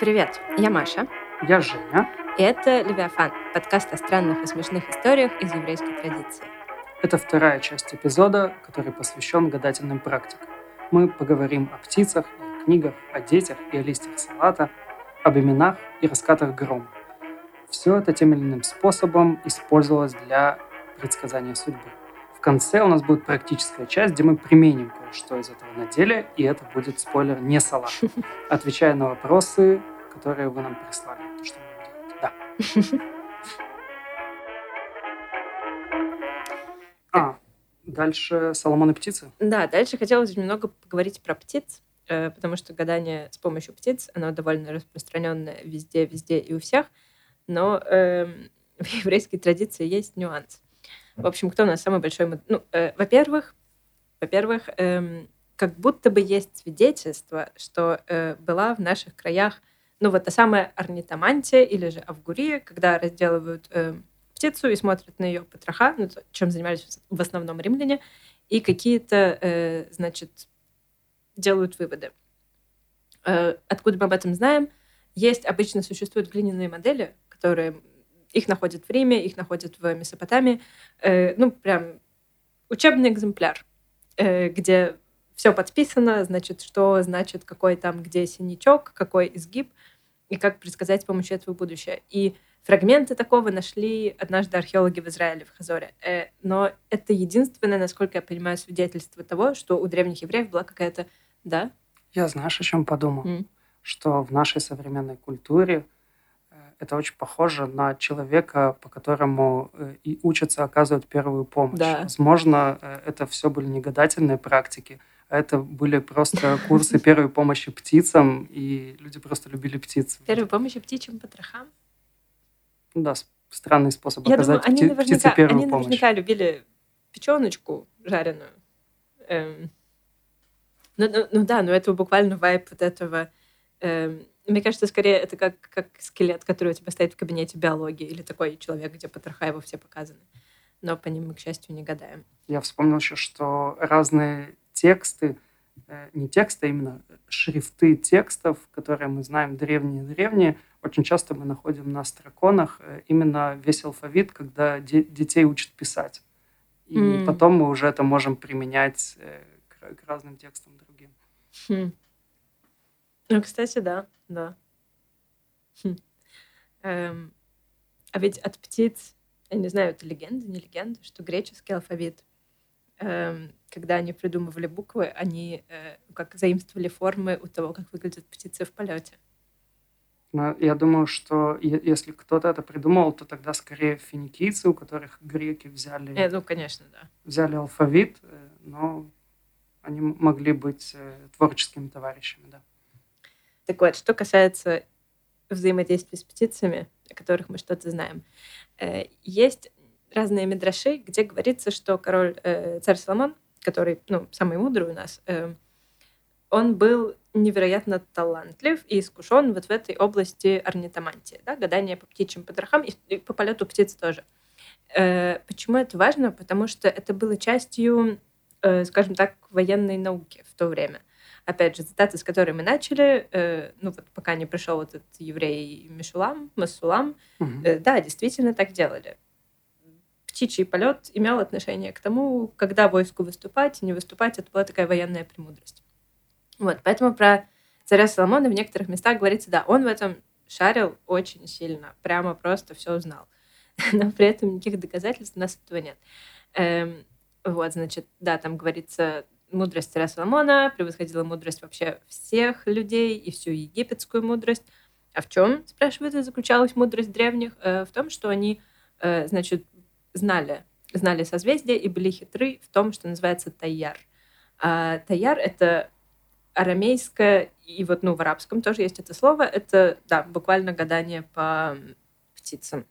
Привет, я Маша. Я Женя. И это «Левиафан» — подкаст о странных и смешных историях из еврейской традиции. Это вторая часть эпизода, который посвящен гадательным практикам. Мы поговорим о птицах, о книгах, о детях и о листьях салата, об именах и раскатах грома. Все это тем или иным способом использовалось для предсказания судьбы. В конце у нас будет практическая часть, где мы применим кое-что из этого на деле, и это будет спойлер не салат. Отвечая на вопросы, которые вы нам прислали. То, что мы. Да. А, дальше Соломон и птицы? Да, дальше хотелось немного поговорить про птиц, э, потому что гадание с помощью птиц, оно довольно распространенное везде, везде и у всех, но э, в еврейской традиции есть нюанс. В общем, кто у нас самый большой... Ну, э, во-первых, во-первых, э, как будто бы есть свидетельство, что э, была в наших краях, ну вот та самая орнитомантия или же авгурия, когда разделывают э, птицу и смотрят на ее потроха, ну, чем занимались в основном римляне, и какие-то, э, значит, делают выводы. Э, откуда мы об этом знаем? Есть, обычно существуют глиняные модели, которые их находят в Риме, их находят в Месопотамии. Э, ну, прям учебный экземпляр, э, где все подписано, значит, что значит, какой там, где синячок, какой изгиб, и как предсказать с помощью этого будущее. И фрагменты такого нашли однажды археологи в Израиле, в Хазоре. Э, но это единственное, насколько я понимаю, свидетельство того, что у древних евреев была какая-то... Да? Я знаешь, о чем подумал? Mm. Что в нашей современной культуре это очень похоже на человека, по которому э, и учатся оказывать первую помощь. Да. Возможно, э, это все были не гадательные практики, это были просто курсы первой помощи птицам, и люди просто любили птиц. Первой помощи птичьим потрохам? Да, странный способ Я оказать думаю, пти- птице первую они помощь. Они наверняка любили печеночку жареную. Эм. Ну, ну, ну да, но это буквально вайп вот этого эм, мне кажется, скорее это как, как скелет, который у тебя стоит в кабинете биологии, или такой человек, где потроха его все показаны. Но по ним мы, к счастью, не гадаем. Я вспомнил еще, что разные тексты, э, не тексты, а именно шрифты текстов, которые мы знаем древние-древние, очень часто мы находим на строконах э, именно весь алфавит, когда де- детей учат писать. И mm. потом мы уже это можем применять э, к, к разным текстам другим. Хм. Ну, кстати, да, да. Хм. Эм, а ведь от птиц, я не знаю, это легенда, не легенда, что греческий алфавит, когда они придумывали буквы, они э, как заимствовали формы у того, как выглядят птицы в полете. Но я думаю, что если кто-то это придумал, то тогда скорее финикийцы, у которых греки взяли... Э, ну, конечно, да. Взяли алфавит, э, но они могли быть э, творческими товарищами, да. Так вот, что касается взаимодействия с птицами, о которых мы что-то знаем, есть разные мидраши, где говорится, что король, э, царь Соломон, который, ну, самый мудрый у нас, э, он был невероятно талантлив и искушен вот в этой области орнитомантии, да, гадания по птичьим потрохам и по полету птиц тоже. Почему это важно? Потому что это было частью, скажем так, военной науки в то время опять же, цитаты, с которой мы начали, э, ну вот пока не пришел этот еврей Мишулам, Масулам, угу. э, да, действительно так делали. Птичий полет имел отношение к тому, когда войску выступать, не выступать, это была такая военная премудрость. Вот, поэтому про царя Соломона в некоторых местах говорится, да, он в этом шарил очень сильно, прямо просто все знал. Но при этом никаких доказательств у нас этого нет. Эм, вот, значит, да, там говорится, мудрость царя Соломона превосходила мудрость вообще всех людей и всю египетскую мудрость. А в чем, спрашивается, заключалась мудрость древних? Э, в том, что они, э, значит, знали, знали созвездия и были хитры в том, что называется тайяр. А тайяр — это арамейское, и вот, ну, в арабском тоже есть это слово, это, да, буквально гадание по птицам.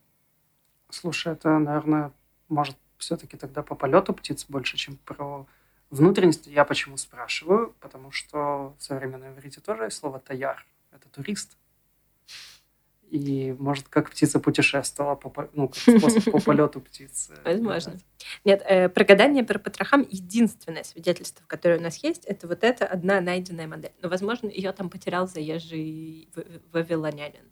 Слушай, это, наверное, может все-таки тогда по полету птиц больше, чем про Внутренности я почему спрашиваю? Потому что в современном иврите тоже есть слово «таяр». Это турист. И, может, как птица путешествовала, по, ну, как способ по полету птицы. Возможно. Нет, э, про гадание про потрохам единственное свидетельство, которое у нас есть, это вот эта одна найденная модель. Но, возможно, ее там потерял заезжий вавилонянин.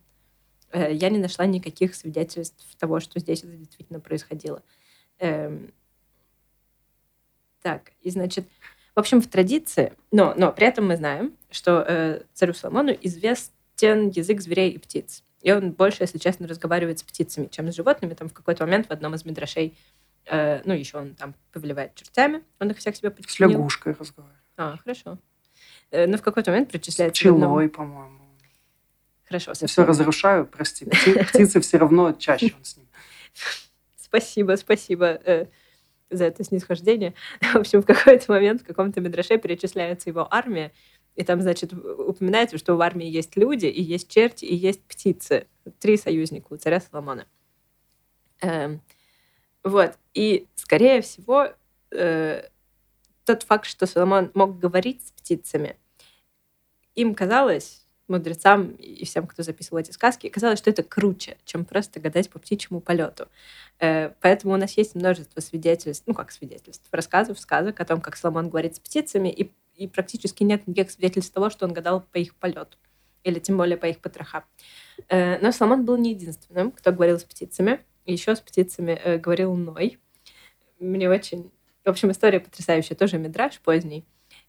Э, я не нашла никаких свидетельств того, что здесь это действительно происходило. Эм... Так, и значит, в общем, в традиции, но, но при этом мы знаем, что э, царю Соломону известен язык зверей и птиц. И он больше, если честно, разговаривает с птицами, чем с животными. Там в какой-то момент в одном из мидрашей, э, ну, еще он там повелевает чертями, он их всех себе подчинил. С лягушкой разговаривает. А, хорошо. Э, но в какой-то момент причисляется... С пчелой, по-моему. Хорошо. Я все разрушаю, прости. Птицы все равно чаще он с ним. Спасибо, спасибо э, за это снисхождение. В общем, в какой-то момент в каком-то Медраше перечисляется его армия, и там, значит, упоминается, что в армии есть люди, и есть черти, и есть птицы. Три союзника у царя Соломона. Эм, вот. И, скорее всего, э, тот факт, что Соломон мог говорить с птицами, им казалось, мудрецам и всем, кто записывал эти сказки, казалось, что это круче, чем просто гадать по птичьему полету. Э, поэтому у нас есть множество свидетельств, ну как свидетельств, рассказов, сказок о том, как Соломон говорит с птицами, и, и практически нет никаких свидетельств того, что он гадал по их полету, или тем более по их потрохам. Э, но Соломон был не единственным, кто говорил с птицами. Еще с птицами э, говорил Ной. Мне очень... В общем, история потрясающая, тоже мидраж поздний.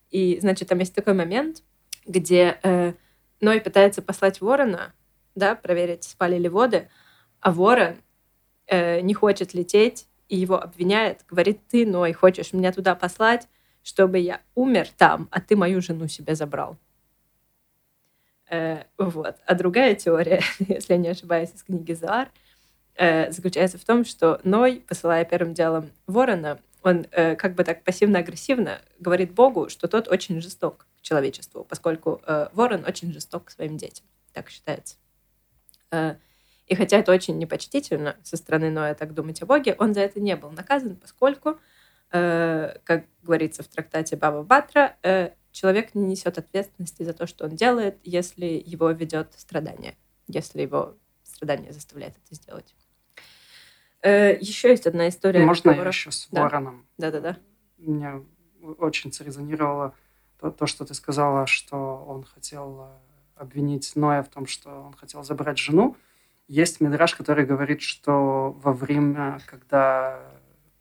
И, значит, там есть такой момент, где Ной пытается послать ворона, да, проверить, спали ли воды, а ворон э, не хочет лететь и его обвиняет, говорит, ты, Ной, хочешь меня туда послать, чтобы я умер там, а ты мою жену себе забрал. Э, вот. А другая теория, если я не ошибаюсь, из книги Заар, э, заключается в том, что Ной, посылая первым делом ворона, он э, как бы так пассивно-агрессивно говорит Богу, что тот очень жесток к человечеству, поскольку э, ворон очень жесток к своим детям, так считается. Э, и хотя это очень непочтительно со стороны Ноя так думать о Боге, он за это не был наказан, поскольку, как говорится в трактате Баба Батра, э, человек не несет ответственности за то, что он делает, если его ведет страдание, если его страдание заставляет это сделать. Э, еще есть одна история. Можно я еще с да. вороном? Да-да-да. Меня очень срезонировало то, то, что ты сказала, что он хотел э, обвинить Ноя в том, что он хотел забрать жену. Есть мидраж, который говорит, что во время, когда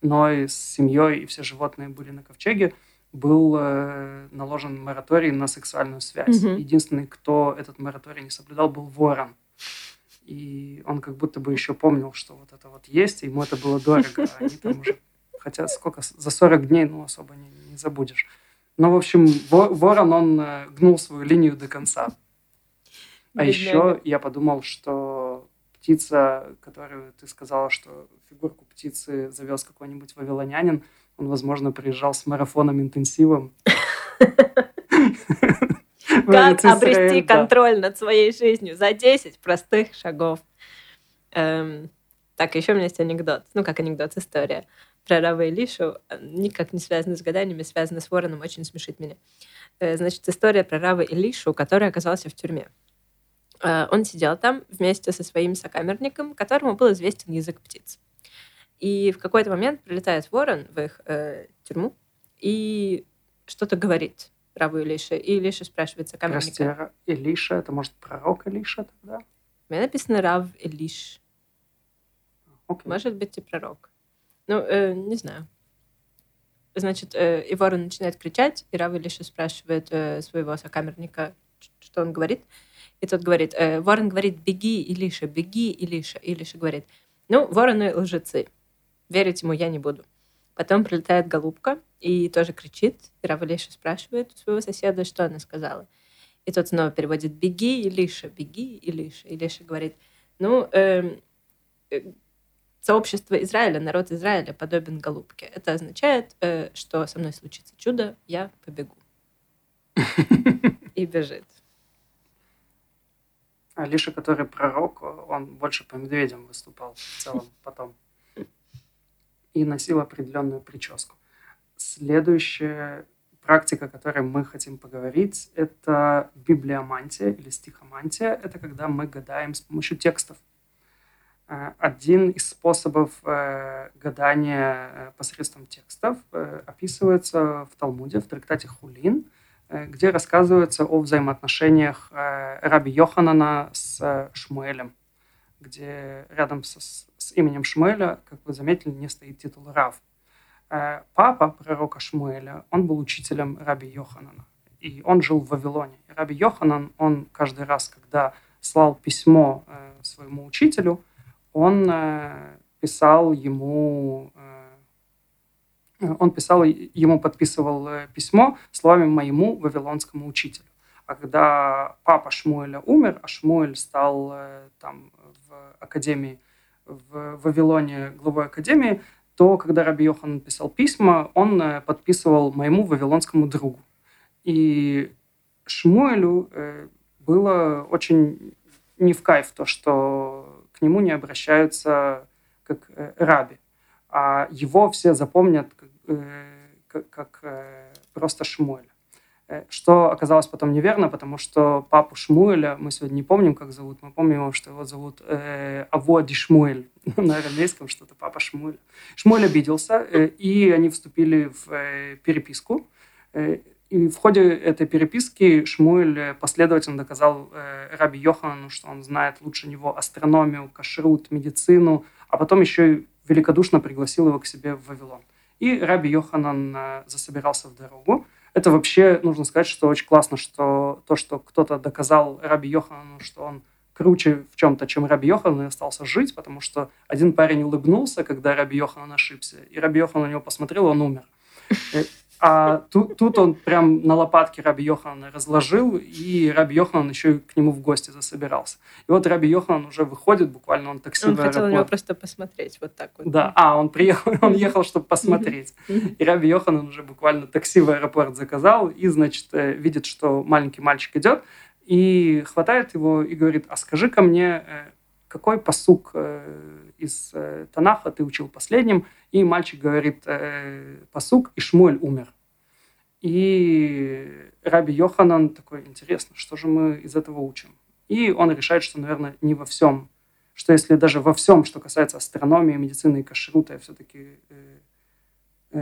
Ной с семьей и все животные были на ковчеге, был э, наложен мораторий на сексуальную связь. Угу. Единственный, кто этот мораторий не соблюдал, был ворон. И он как будто бы еще помнил, что вот это вот есть, и ему это было дорого. А они там уже, хотя сколько, за 40 дней, ну, особо не, не забудешь. Но, в общем, Ворон, он э, гнул свою линию до конца. А еще я подумал, что птица, которую ты сказала, что фигурку птицы завез какой-нибудь вавилонянин, он, возможно, приезжал с марафоном интенсивом. Как обрести контроль над своей жизнью за 10 простых шагов. Эм, так, еще у меня есть анекдот. Ну, как анекдот, история про Рава Илишу, э, никак не связано с гаданиями, связано с вороном, очень смешит меня. Э, значит, история про Рава Илишу, который оказался в тюрьме. Э, он сидел там вместе со своим сокамерником, которому был известен язык птиц. И в какой-то момент прилетает ворон в их э, тюрьму и что-то говорит Раву Илише. И Илиша спрашивает сокамерника. Прости, Илиша, это может пророк Илиша тогда? У меня написано Рав Илиш. Okay. Может быть и пророк. Ну, э, не знаю. Значит, э, и ворон начинает кричать, и Рав Илиша спрашивает э, своего сокамерника, что он говорит. И тот говорит, э, ворон говорит, беги, Илиша, беги, Илиша. Илиша говорит, ну, вороны лжецы, верить ему я не буду. Потом прилетает голубка и тоже кричит. И Рав Илиша спрашивает у своего соседа, что она сказала. И тот снова переводит «беги, Илиша, беги, Илиша». Илиша говорит, ну, эм, э, сообщество Израиля, народ Израиля подобен голубке. Это означает, э, что со мной случится чудо, я побегу. И бежит. Алиша, который пророк, он больше по медведям выступал в целом потом. И носил определенную прическу. Следующее практика, о которой мы хотим поговорить, это библиомантия или стихомантия. Это когда мы гадаем с помощью текстов. Э, один из способов э, гадания э, посредством текстов описывается в Талмуде, в трактате Хулин, где рассказывается о взаимоотношениях раби Йоханана с Шмуэлем, где рядом со, с именем Шмуэля, как вы заметили, не стоит титул Рав. Папа пророка Шмуэля, он был учителем раби Йоханана, и он жил в Вавилоне. И раби Йоханан, он каждый раз, когда слал письмо своему учителю, он э, писал ему, э, он писал ему, подписывал э, письмо словами моему вавилонскому учителю. А когда папа Шмуэля умер, а Шмуэль стал там в академии, в Вавилоне главой академии, то когда Раби Йохан писал письма, он подписывал моему вавилонскому другу. И Шмуэлю было очень не в кайф то, что к нему не обращаются как э, раби, а его все запомнят как, э, как э, просто Шмуэля. Что оказалось потом неверно, потому что папу Шмуэля мы сегодня не помним, как зовут, мы помним, что его зовут э, Аводи Шмуэль, на арамейском что-то, папа Шмуэль. Шмуэль обиделся, э, и они вступили в э, переписку. Э, и в ходе этой переписки Шмуэль последовательно доказал э, Раби Йоханану, что он знает лучше него астрономию, кашрут, медицину, а потом еще и великодушно пригласил его к себе в Вавилон. И Раби Йоханан э, засобирался в дорогу. Это вообще, нужно сказать, что очень классно, что то, что кто-то доказал Раби Йоханану, что он круче в чем-то, чем Раби Йохан, и остался жить, потому что один парень улыбнулся, когда Раби Йоханан ошибся, и Раби Йохан на него посмотрел, он умер. А тут, тут он прям на лопатке Раби Йохана разложил, и Раби Йохан еще к нему в гости засобирался. И вот Раби Йохан уже выходит, буквально он такси Он хотел на него просто посмотреть, вот так вот. Да, а, он приехал, он ехал, чтобы посмотреть. И Раби Йохан он уже буквально такси в аэропорт заказал, и, значит, э, видит, что маленький мальчик идет, и хватает его и говорит, а скажи ко мне, э, какой посук э, из Танаха ты учил последним? И мальчик говорит э, посук, и Шмуэль умер. И Раби Йоханан такой, интересно, что же мы из этого учим? И он решает, что, наверное, не во всем, что если даже во всем, что касается астрономии, медицины и кашрута, все-таки э, э,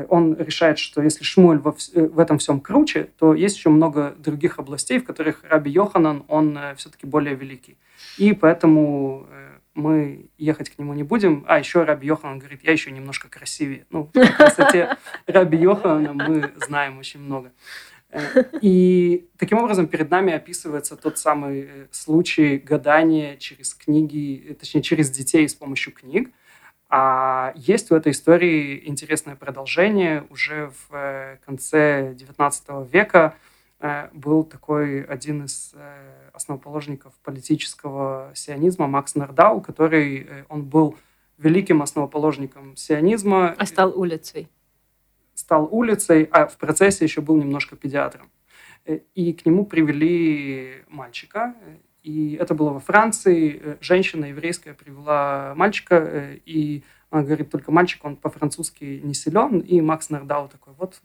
он решает, что если Шмуль во, э, в этом всем круче, то есть еще много других областей, в которых Раби Йоханан, он все-таки более великий. И поэтому мы ехать к нему не будем. А еще Раби Йохан говорит, я еще немножко красивее. Ну, красоте Раби Йохана мы знаем очень много. Э, и таким образом перед нами описывается тот самый э, случай гадания через книги, э, точнее, через детей с помощью книг. А есть в этой истории интересное продолжение. Уже в конце XIX века был такой один из основоположников политического сионизма Макс Нардау, который э, он был великим основоположником сионизма. А стал улицей. Стал улицей, а в процессе еще был немножко педиатром. Э, и к нему привели мальчика, и это было во Франции. Э, женщина еврейская привела мальчика, и она говорит, только мальчик, он по-французски не силен. И Макс Нардау такой, вот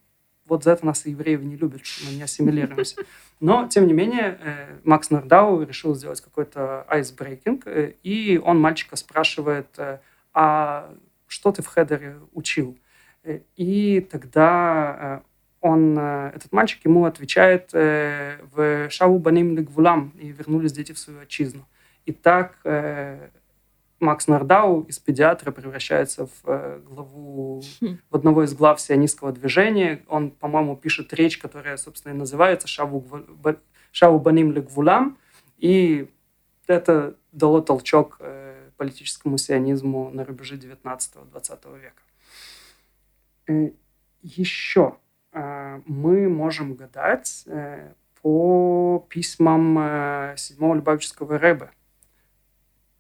вот за это нас и евреи не любят, что мы не ассимилируемся. Но, тем не менее, э, Макс Нордау решил сделать какой-то айсбрейкинг, э, и он мальчика спрашивает, э, а что ты в хедере учил? И тогда он, этот мальчик ему отвечает в «Шаву баним лигвулам» и вернулись дети в свою отчизну. И так Макс Нардау из педиатра превращается в э, главу, хм. в одного из глав сионистского движения. Он, по-моему, пишет речь, которая, собственно, и называется «Шаву, Шаву баним легвулам». И это дало толчок э, политическому сионизму на рубеже 19-20 века. Э, еще мы можем гадать по письмам седьмого Любавического Рэба –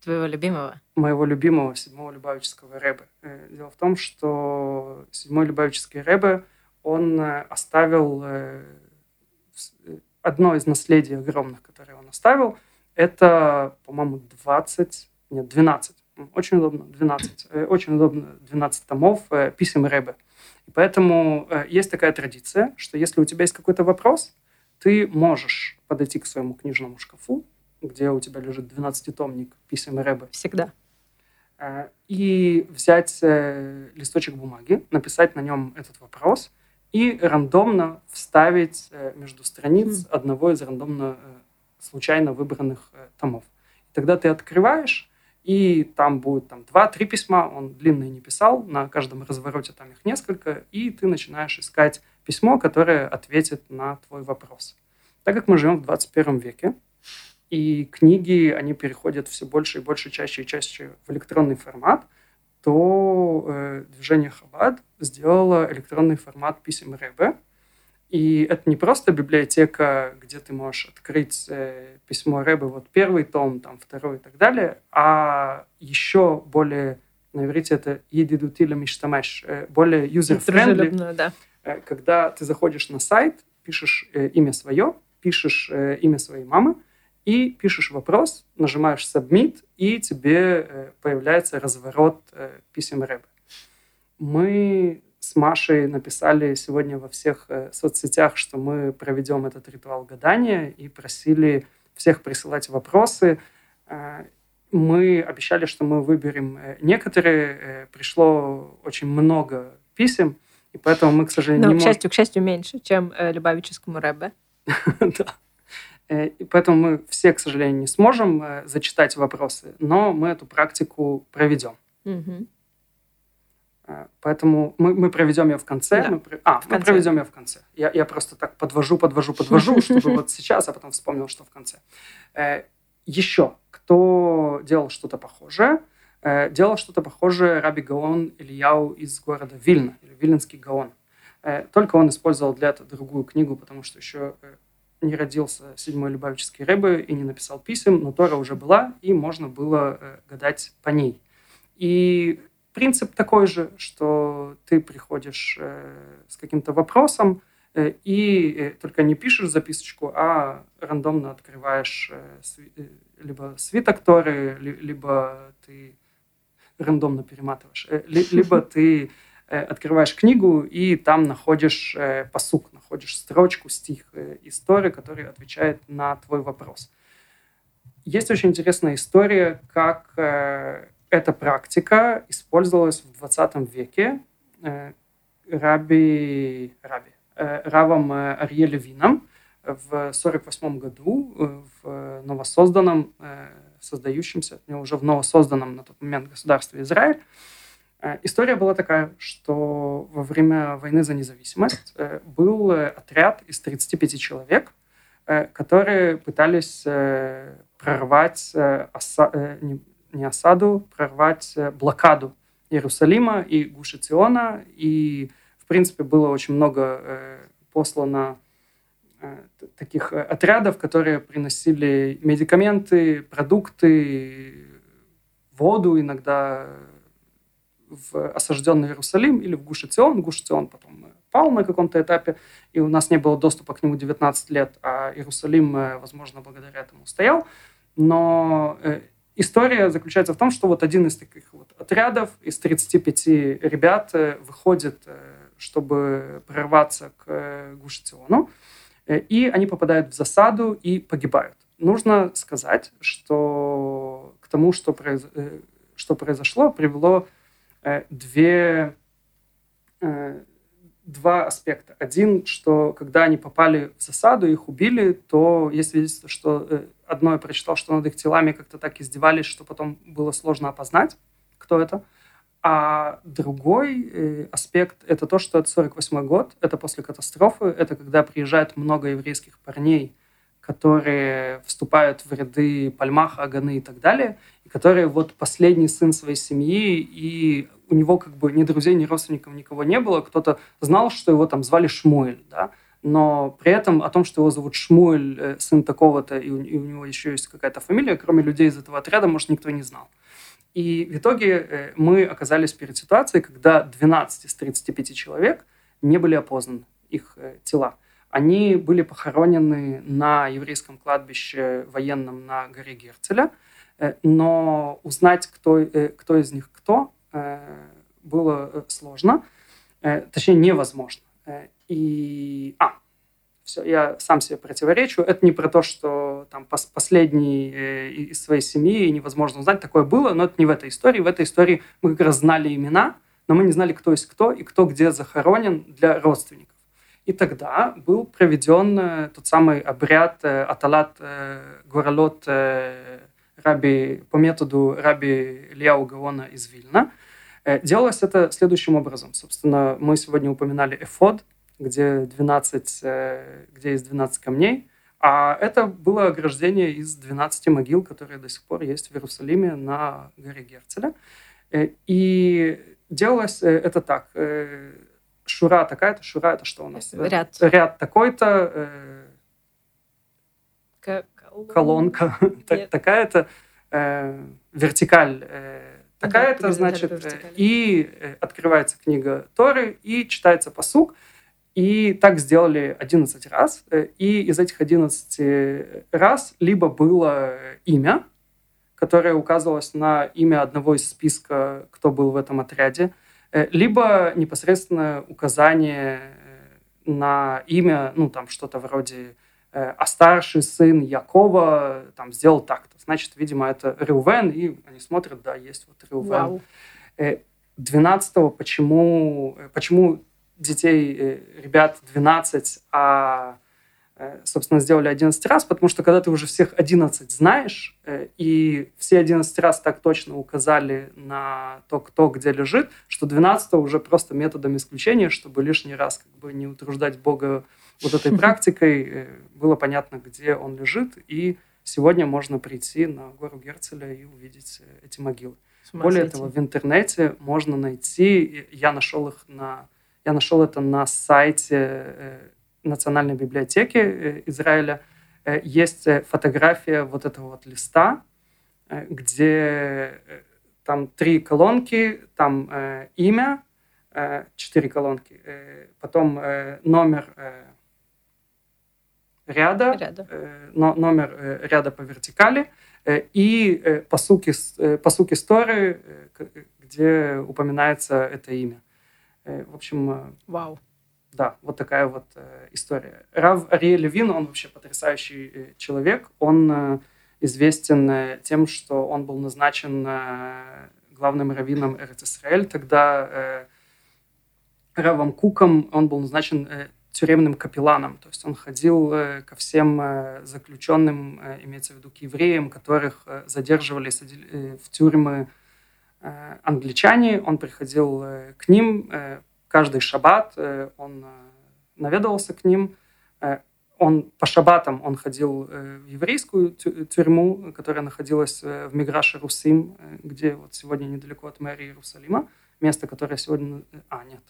Твоего любимого? Моего любимого седьмого Любавического Рэбе. Э, дело в том, что седьмой Любавический Рэбе, он э, оставил э, одно из наследий огромных, которые он оставил, это, по-моему, 20, нет, 12, Очень удобно, 12. Э, очень удобно 12 томов э, писем Рэбе. И поэтому э, есть такая традиция, что если у тебя есть какой-то вопрос, ты можешь подойти к своему книжному шкафу, где у тебя лежит 12-томник писем Рэбе. Всегда. И взять листочек бумаги, написать на нем этот вопрос и рандомно вставить между страниц одного из рандомно случайно выбранных томов. И тогда ты открываешь, и там будет там два-три письма, он длинные не писал, на каждом развороте там их несколько, и ты начинаешь искать письмо, которое ответит на твой вопрос. Так как мы живем в 21 веке, и книги, они переходят все больше и больше, чаще и чаще в электронный формат, то э, движение Хабад сделало электронный формат писем Рэбе, и это не просто библиотека, где ты можешь открыть э, письмо Рэбе, вот первый том, там второй и так далее, а еще более, на иврите это едидутиля миштамеш, э, более user-friendly, да. э, когда ты заходишь на сайт, пишешь имя свое, пишешь имя своей мамы, и пишешь вопрос, нажимаешь submit, и тебе появляется разворот писем Рэбе. Мы с Машей написали сегодня во всех э, соцсетях, что мы проведем этот ритуал гадания и просили всех присылать вопросы. Э, мы обещали, что мы выберем э, некоторые. Пришло очень много писем, и поэтому мы, к сожалению, Но, не к счастью, к счастью, меньше, чем Любавическому Рэбе. Да. И поэтому мы все, к сожалению, не сможем зачитать вопросы, но мы эту практику проведем. Угу. Э, поэтому мы, мы проведем ее в конце. Да. Мы, а, в мы конце. проведем ее в конце. Я, я просто так подвожу, подвожу, подвожу, чтобы вот сейчас, а потом вспомнил, что в конце. Э, еще, кто делал что-то похожее? Э, делал что-то похожее Раби Гаон Ильяу из города Вильна, или Виленский Гаон. Только он использовал для этого другую книгу, потому что еще не родился седьмой Любавический Рэбе и не написал писем, но Тора уже была, и можно было гадать по ней. И принцип такой же, что ты приходишь э, с каким-то вопросом э, и э, только не пишешь записочку, а рандомно открываешь либо свиток Торы, ли, либо ты рандомно перематываешь, ли, либо ты открываешь книгу и там находишь посук, находишь строчку, стих истории, который отвечает на твой вопрос. Есть очень интересная история, как эта практика использовалась в 20 веке э, раби, раби, э, равом э, Арье Левином в 1948 году в новосозданном, создающемся, уже в новосозданном на тот момент государстве Израиль. История была такая, что во время войны за независимость был отряд из 35 человек, которые пытались прорвать не осаду, прорвать э, блокаду Иерусалима и Гуши. И, в принципе, было очень много э, послано э, таких отрядов, которые приносили медикаменты, продукты, воду иногда в осажденный Иерусалим или в Гуш Цион. Гуш Цион потом пал на каком-то этапе, и у нас не было доступа к нему 19 лет, а Иерусалим, возможно, благодаря этому стоял. Но История заключается в том, что вот один из таких вот отрядов из 35 ребят э, выходит, э, чтобы прорваться к э, Гушциону, и они попадают в засаду и погибают. Нужно сказать, что к тому, что, произ... что произошло, привело две, два аспекта. Один, что когда они попали в засаду, их убили, то есть свидетельство, что одно я прочитал, что над их телами как-то так издевались, что потом было сложно опознать, кто это. А другой э, аспект – это то, что это 48 год, это после катастрофы, это когда приезжает много еврейских парней, которые вступают в ряды Пальмаха, Аганы и так далее, и которые вот последний сын своей семьи, и у него как бы ни друзей, ни родственников, никого не было. Кто-то знал, что его там звали Шмуэль, да, но при этом о том, что его зовут Шмуэль, э, сын такого-то, и у, и у него еще есть какая-то фамилия, кроме людей из этого отряда, может, никто не знал. И в итоге э, мы оказались перед ситуацией, когда 12 из 35 человек не были опознаны, их э, тела. Они были похоронены на еврейском кладбище военном на горе Герцеля. но узнать, кто, кто из них кто, было сложно, точнее невозможно. И, а, все, я сам себе противоречу. Это не про то, что там последний э, из своей семьи невозможно узнать. Такое было, но это не в этой истории. В этой истории мы как раз знали имена, но мы не знали, кто есть кто и кто где захоронен для родственников. И тогда был проведен э, тот самый обряд э, Аталат Гуралот раби, по методу раби Ильяу Гаона из Вильна. Делалось это следующим образом. Собственно, мы сегодня упоминали эфод, где 12, э, где есть 12 камней. А это было ограждение из 12 могил, которые до сих пор есть в Иерусалиме на горе Герцеля. Э, и делалось э, это так. Шура такая-то, шура это что у нас? Ряд. Ряд такой-то. Колонка такая-то. Вертикаль такая-то, значит. И открывается книга Торы, и читается посук. И так сделали 11 раз. Э, и из этих 11 раз либо было имя, которое указывалось на имя одного из списка, кто был в этом отряде, э, либо непосредственно указание э, на имя, ну, там что-то вроде «а старший сын Якова там сделал так-то». Значит, видимо, это Реувен, и они смотрят, да, есть вот Реувен. Вау. 12 почему, почему детей, э, ребят 12, а, э, собственно, сделали 11 раз, потому что когда ты уже всех 11 знаешь, э, и все 11 раз так точно указали на то, кто где лежит, что 12 уже просто методом исключения, чтобы лишний раз как бы не утруждать Бога вот этой практикой, было понятно, где он лежит, и сегодня можно прийти на гору Герцеля и увидеть эти могилы. Более того, в интернете можно найти, я нашел их на я нашел это на сайте э, Национальной библиотеки э, Израиля. Э, есть фотография вот этого вот листа, где там три колонки, там имя, четыре колонки, потом номер ряда, ряда. номер ряда по вертикали и посуки, посуки истории, где упоминается это имя. Э, в общем... Э, Вау. Да, вот такая вот э, история. Рав Ария Левин, он вообще потрясающий человек. Он известен тем, что он был назначен главным раввином Эрец Тогда Равом Куком он был назначен тюремным капелланом. То есть он ходил ко всем заключенным, имеется в виду к евреям, которых задерживали в тюрьмы англичане, он приходил э, к ним э, каждый шаббат, он наведывался к ним, он по шаббатам он ходил в еврейскую тюрьму, которая находилась в Миграше Русим, где вот сегодня недалеко от мэрии Иерусалима, место, которое сегодня... А, нет,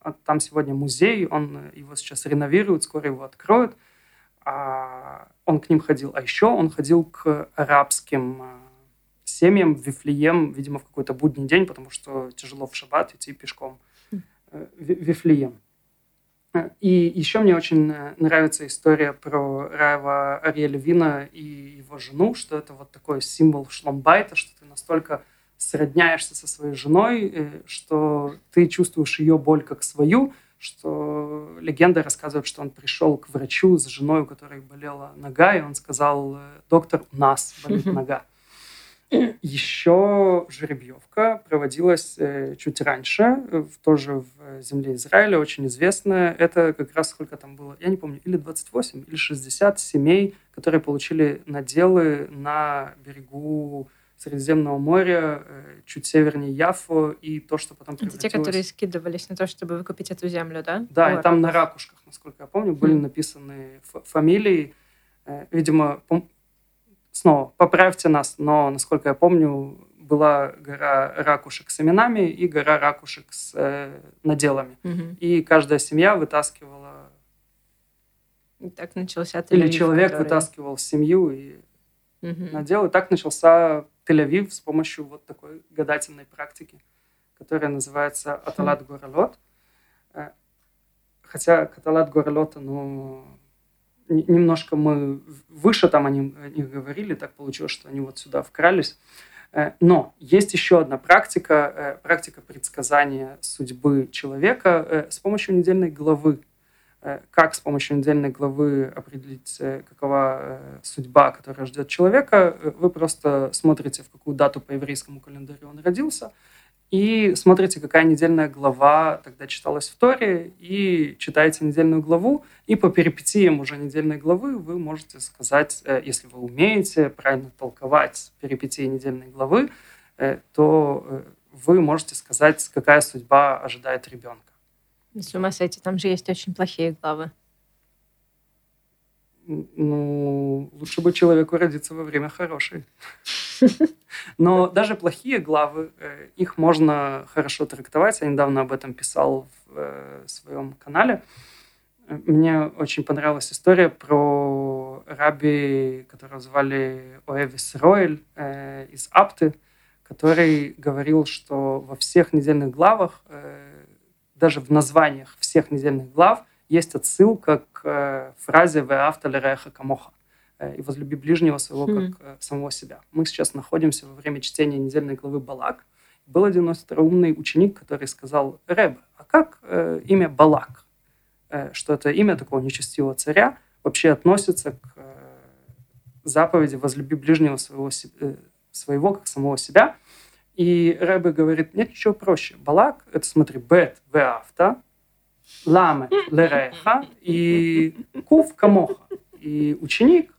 а там сегодня музей, он его сейчас реновируют, скоро его откроют. А он к ним ходил. А еще он ходил к арабским семьям в Вифлеем, видимо, в какой-то будний день, потому что тяжело в шаббат идти пешком. Хм. Э, Вифлеем. Э, и еще мне очень э, нравится история про Раева Ариэля Вина и его жену, что это вот такой символ шломбайта, что ты настолько сродняешься со своей женой, что ты чувствуешь ее боль как свою, что легенда рассказывает, что он пришел к врачу с женой, у которой болела нога, и он сказал, доктор, у нас болит нога. Еще жеребьевка проводилась э, чуть раньше, в, тоже в земле Израиля, очень известная. Это как раз сколько там было, я не помню, или 28, или 60 семей, которые получили наделы на берегу Средиземного моря, э, чуть севернее Яфо, и то, что потом Это те, которые скидывались на то, чтобы выкупить эту землю, да? Да, О, и там на ракушках, насколько я помню, были написаны фамилии. Э, видимо, снова, поправьте нас, но, насколько я помню, была гора ракушек с именами и гора ракушек с э, наделами. Угу. И каждая семья вытаскивала... И так начался Тель-Авив, Или человек который... вытаскивал семью и угу. надел. И так начался Тель-Авив с помощью вот такой гадательной практики, которая называется Аталат Горалот. Э, хотя Каталат Горалот, ну, немножко мы выше там о них, о них говорили, так получилось, что они вот сюда вкрались. Э, но есть еще одна практика, э, практика предсказания судьбы человека э, с помощью недельной главы. Как с помощью недельной главы определить, какова судьба, которая ждет человека? Вы просто смотрите, в какую дату по еврейскому календарю он родился, и смотрите, какая недельная глава тогда читалась в Торе, и читаете недельную главу, и по перипетиям уже недельной главы вы можете сказать, э, если вы умеете правильно толковать перипетии недельной главы, э, то э, вы можете сказать, какая судьба ожидает ребенка. С ума сойти, там же есть очень плохие главы. Ну, лучше бы человеку родиться во время хорошей. Но даже плохие главы, э, их можно хорошо трактовать. Я недавно об этом писал в э, своем канале. Мне очень понравилась история про раби, которого звали Оэвис Ройль э, из Апты, который говорил, что во всех недельных главах, даже в названиях всех недельных глав, есть отсылка к фразе «Ве автолереха камоха» и возлюби ближнего своего как mm. самого себя. Мы сейчас находимся во время чтения недельной главы Балак. Был один остроумный ученик, который сказал, Рэб, а как э, имя Балак, э, что это имя такого нечестивого царя, вообще относится к э, заповеди «возлюби ближнего своего, э, своего как самого себя». И Рэбе говорит, нет ничего проще. Балак – это, смотри, бет веавта, ламе лереха и кув камоха. И ученик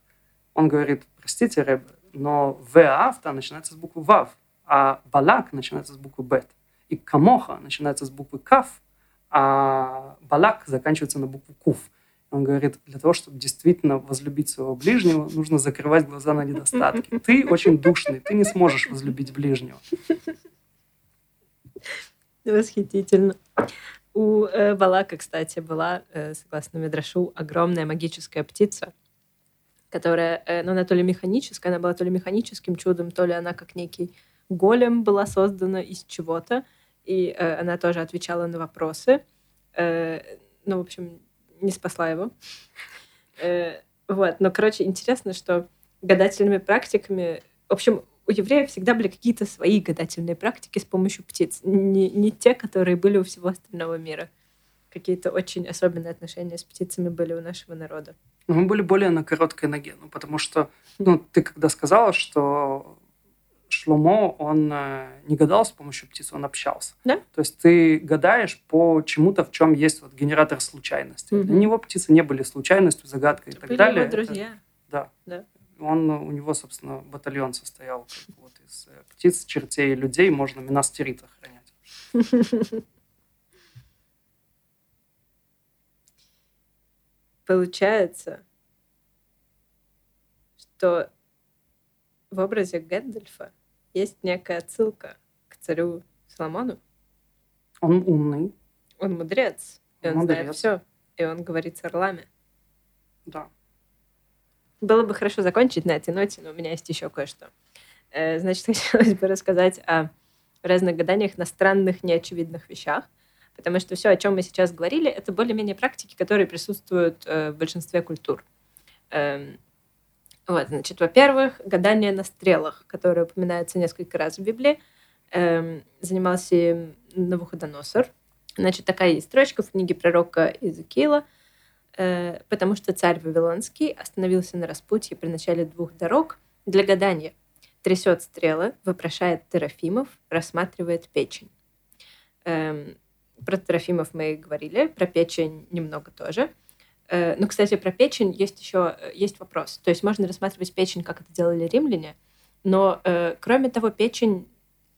он говорит, простите, Рэб, но Веавта начинается с буквы Вав, а Балак начинается с буквы Бет. И Камоха начинается с буквы Кав, а Балак заканчивается на букву Кув. Он говорит, для того, чтобы действительно возлюбить своего ближнего, нужно закрывать глаза на недостатки. Ты очень душный, ты не сможешь возлюбить ближнего. Восхитительно. У э, Балака, кстати, была, э, согласно Медрашу, огромная магическая птица, которая, э, ну, она то ли механическая, она была то ли механическим чудом, то ли она как некий голем была создана из чего-то, и э, она тоже отвечала на вопросы. Э, ну, в общем, не спасла его. Э, вот, но, короче, интересно, что гадательными практиками, в общем, у евреев всегда были какие-то свои гадательные практики с помощью птиц, не, не те, которые были у всего остального мира. Какие-то очень особенные отношения с птицами были у нашего народа. Но мы были более на короткой ноге, ну, потому что, ну, ты когда сказала, что Шломо, он э, не гадал с помощью птиц, он общался. Да? То есть ты гадаешь по чему-то, в чем есть вот генератор случайности. Угу. Для него птицы не были случайностью, загадкой и так были далее. Его друзья. Это, да. да. Он, у него, собственно, батальон состоял вот, из э, птиц, чертей и людей. Можно Минастерит охранять. Получается, что в образе Гэндальфа есть некая отсылка к царю Соломону. Он умный. Он мудрец. И он мудрец. знает все. И он говорит с орлами. Да. Было бы хорошо закончить на этой ноте, но у меня есть еще кое-что. Э, значит, хотелось бы рассказать о разных гаданиях на странных, неочевидных вещах потому что все, о чем мы сейчас говорили, это более-менее практики, которые присутствуют э, в большинстве культур. Эм, вот, значит, во-первых, гадание на стрелах, которое упоминается несколько раз в Библии, эм, занимался им Навуходоносор. Значит, такая есть строчка в книге пророка Иезекиила, потому что царь Вавилонский остановился на распутье при начале двух дорог для гадания. Трясет стрелы, вопрошает Терафимов, рассматривает печень. Эм, про Трофимов мы говорили, про печень немного тоже. Э, ну, кстати, про печень есть еще э, есть вопрос. То есть можно рассматривать печень, как это делали римляне, но э, кроме того, печень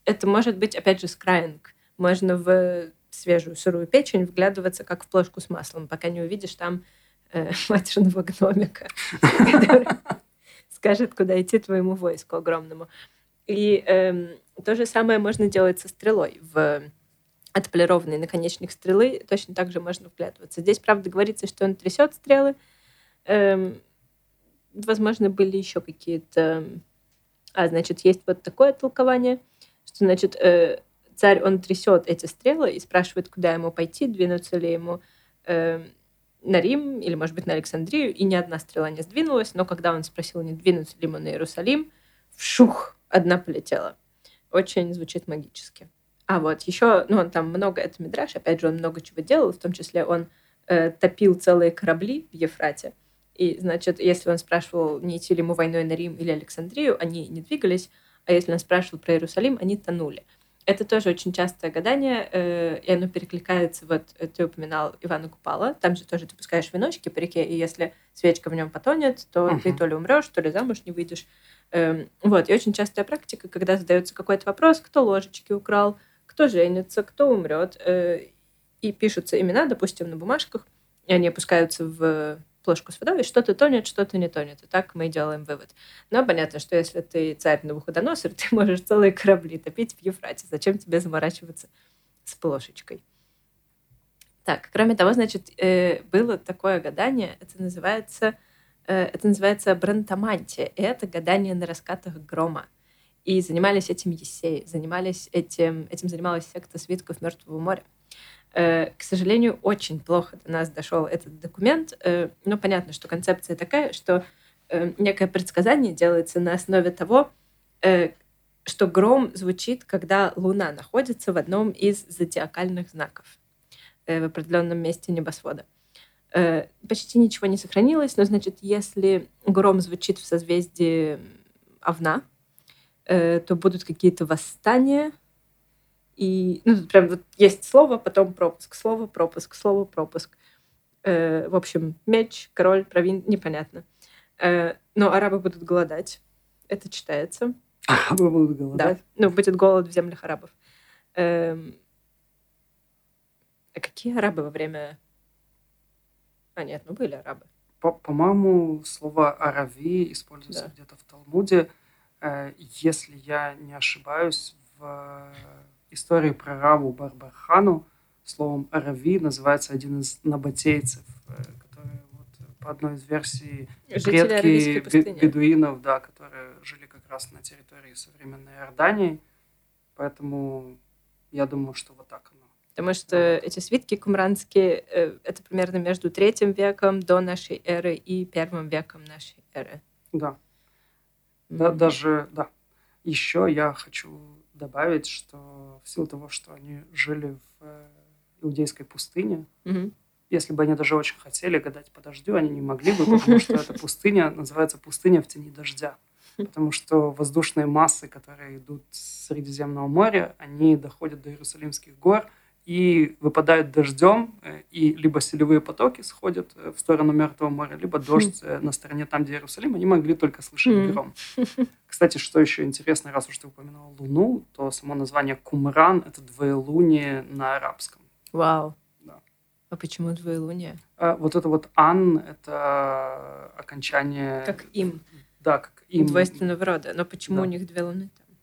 это может быть, опять же, скраинг. Можно в свежую сырую печень вглядываться, как в плошку с маслом, пока не увидишь там э, матерного гномика, который скажет, куда идти твоему войску огромному. И э, то же самое можно делать со стрелой в отполированный наконечник стрелы, точно так же можно вглядываться. Здесь, правда, говорится, что он трясет стрелы. Эм, возможно, были еще какие-то... А, значит, есть вот такое толкование, что, значит, э, царь, он трясет эти стрелы и спрашивает, куда ему пойти, двинуться ли ему э, на Рим или, может быть, на Александрию, и ни одна стрела не сдвинулась, но когда он спросил, не двинуться ли ему на Иерусалим, вшух, одна полетела. Очень звучит магически. А вот еще, ну, он там много, это Мидраш, опять же, он много чего делал, в том числе он э, топил целые корабли в Ефрате. И, значит, если он спрашивал, не идти ли ему войной на Рим или Александрию, они не двигались, а если он спрашивал про Иерусалим, они тонули. Это тоже очень частое гадание, э, и оно перекликается, вот э, ты упоминал Ивана Купала, там же тоже ты пускаешь веночки по реке, и если свечка в нем потонет, то uh-huh. ты то ли умрешь, то ли замуж не выйдешь. Э, вот, и очень частая практика, когда задается какой-то вопрос, кто ложечки украл, кто женится, кто умрет, э, и пишутся имена, допустим, на бумажках, и они опускаются в плошку с водой, и что-то тонет, что-то не тонет. И так мы делаем вывод. Но понятно, что если ты царь Навуходоносор, ты можешь целые корабли топить в Ефрате. Зачем тебе заморачиваться с плошечкой? Так, кроме того, значит, э, было такое гадание, это называется, э, это называется брантомантия, и это гадание на раскатах грома. И занимались этим Есеи, занимались этим, этим занималась секта свитков Мертвого моря. Э, к сожалению, очень плохо до нас дошел этот документ. Э, но понятно, что концепция такая, что э, некое предсказание делается на основе того, что гром звучит, когда Луна находится в одном из зодиакальных знаков в определенном месте небосвода. Почти ничего не сохранилось, но, значит, если гром звучит в созвездии Овна, то будут какие-то восстания, и ну, тут прям вот есть слово, потом пропуск, слово, пропуск, слово, пропуск. Э, в общем, меч, король, провин, непонятно. Э, но арабы будут голодать. Это читается. Арабы будут голодать? Да. Ну, будет голод в землях арабов. Э, а какие арабы во время... А, нет, ну были арабы. По-моему, слово «арави» используется да. где-то в Талмуде. Э, если я не ошибаюсь, в истории про Раву Барбархану словом «арави» называется один из набатейцев, э, которые вот, по одной из версий Жители предки бедуинов, да, которые жили как раз на территории современной Иордании. Поэтому я думаю, что вот так оно. Потому что вот. эти свитки кумранские, э, это примерно между третьим веком до нашей эры и первым веком нашей эры. Да. Mm-hmm. да даже, да. Еще я хочу добавить, что в силу того, что они жили в э, иудейской пустыне, угу. если бы они даже очень хотели гадать по дождю, они не могли бы, потому что эта пустыня называется пустыня в тени дождя. Потому что воздушные массы, которые идут с Средиземного моря, они доходят до Иерусалимских гор – и выпадают дождем, э, и либо селевые потоки сходят э, в сторону Мертвого моря, либо дождь на стороне там, где Иерусалим, они могли только слышать гром. Кстати, что еще интересно, раз уж ты упоминал Луну, то само название Кумран — это двоелуние на арабском. Вау. Да. А почему двоелуние? А, вот это вот «ан» — это окончание... Как «им». Да, как «им». Двойственного рода. Но почему да. у них две луны там?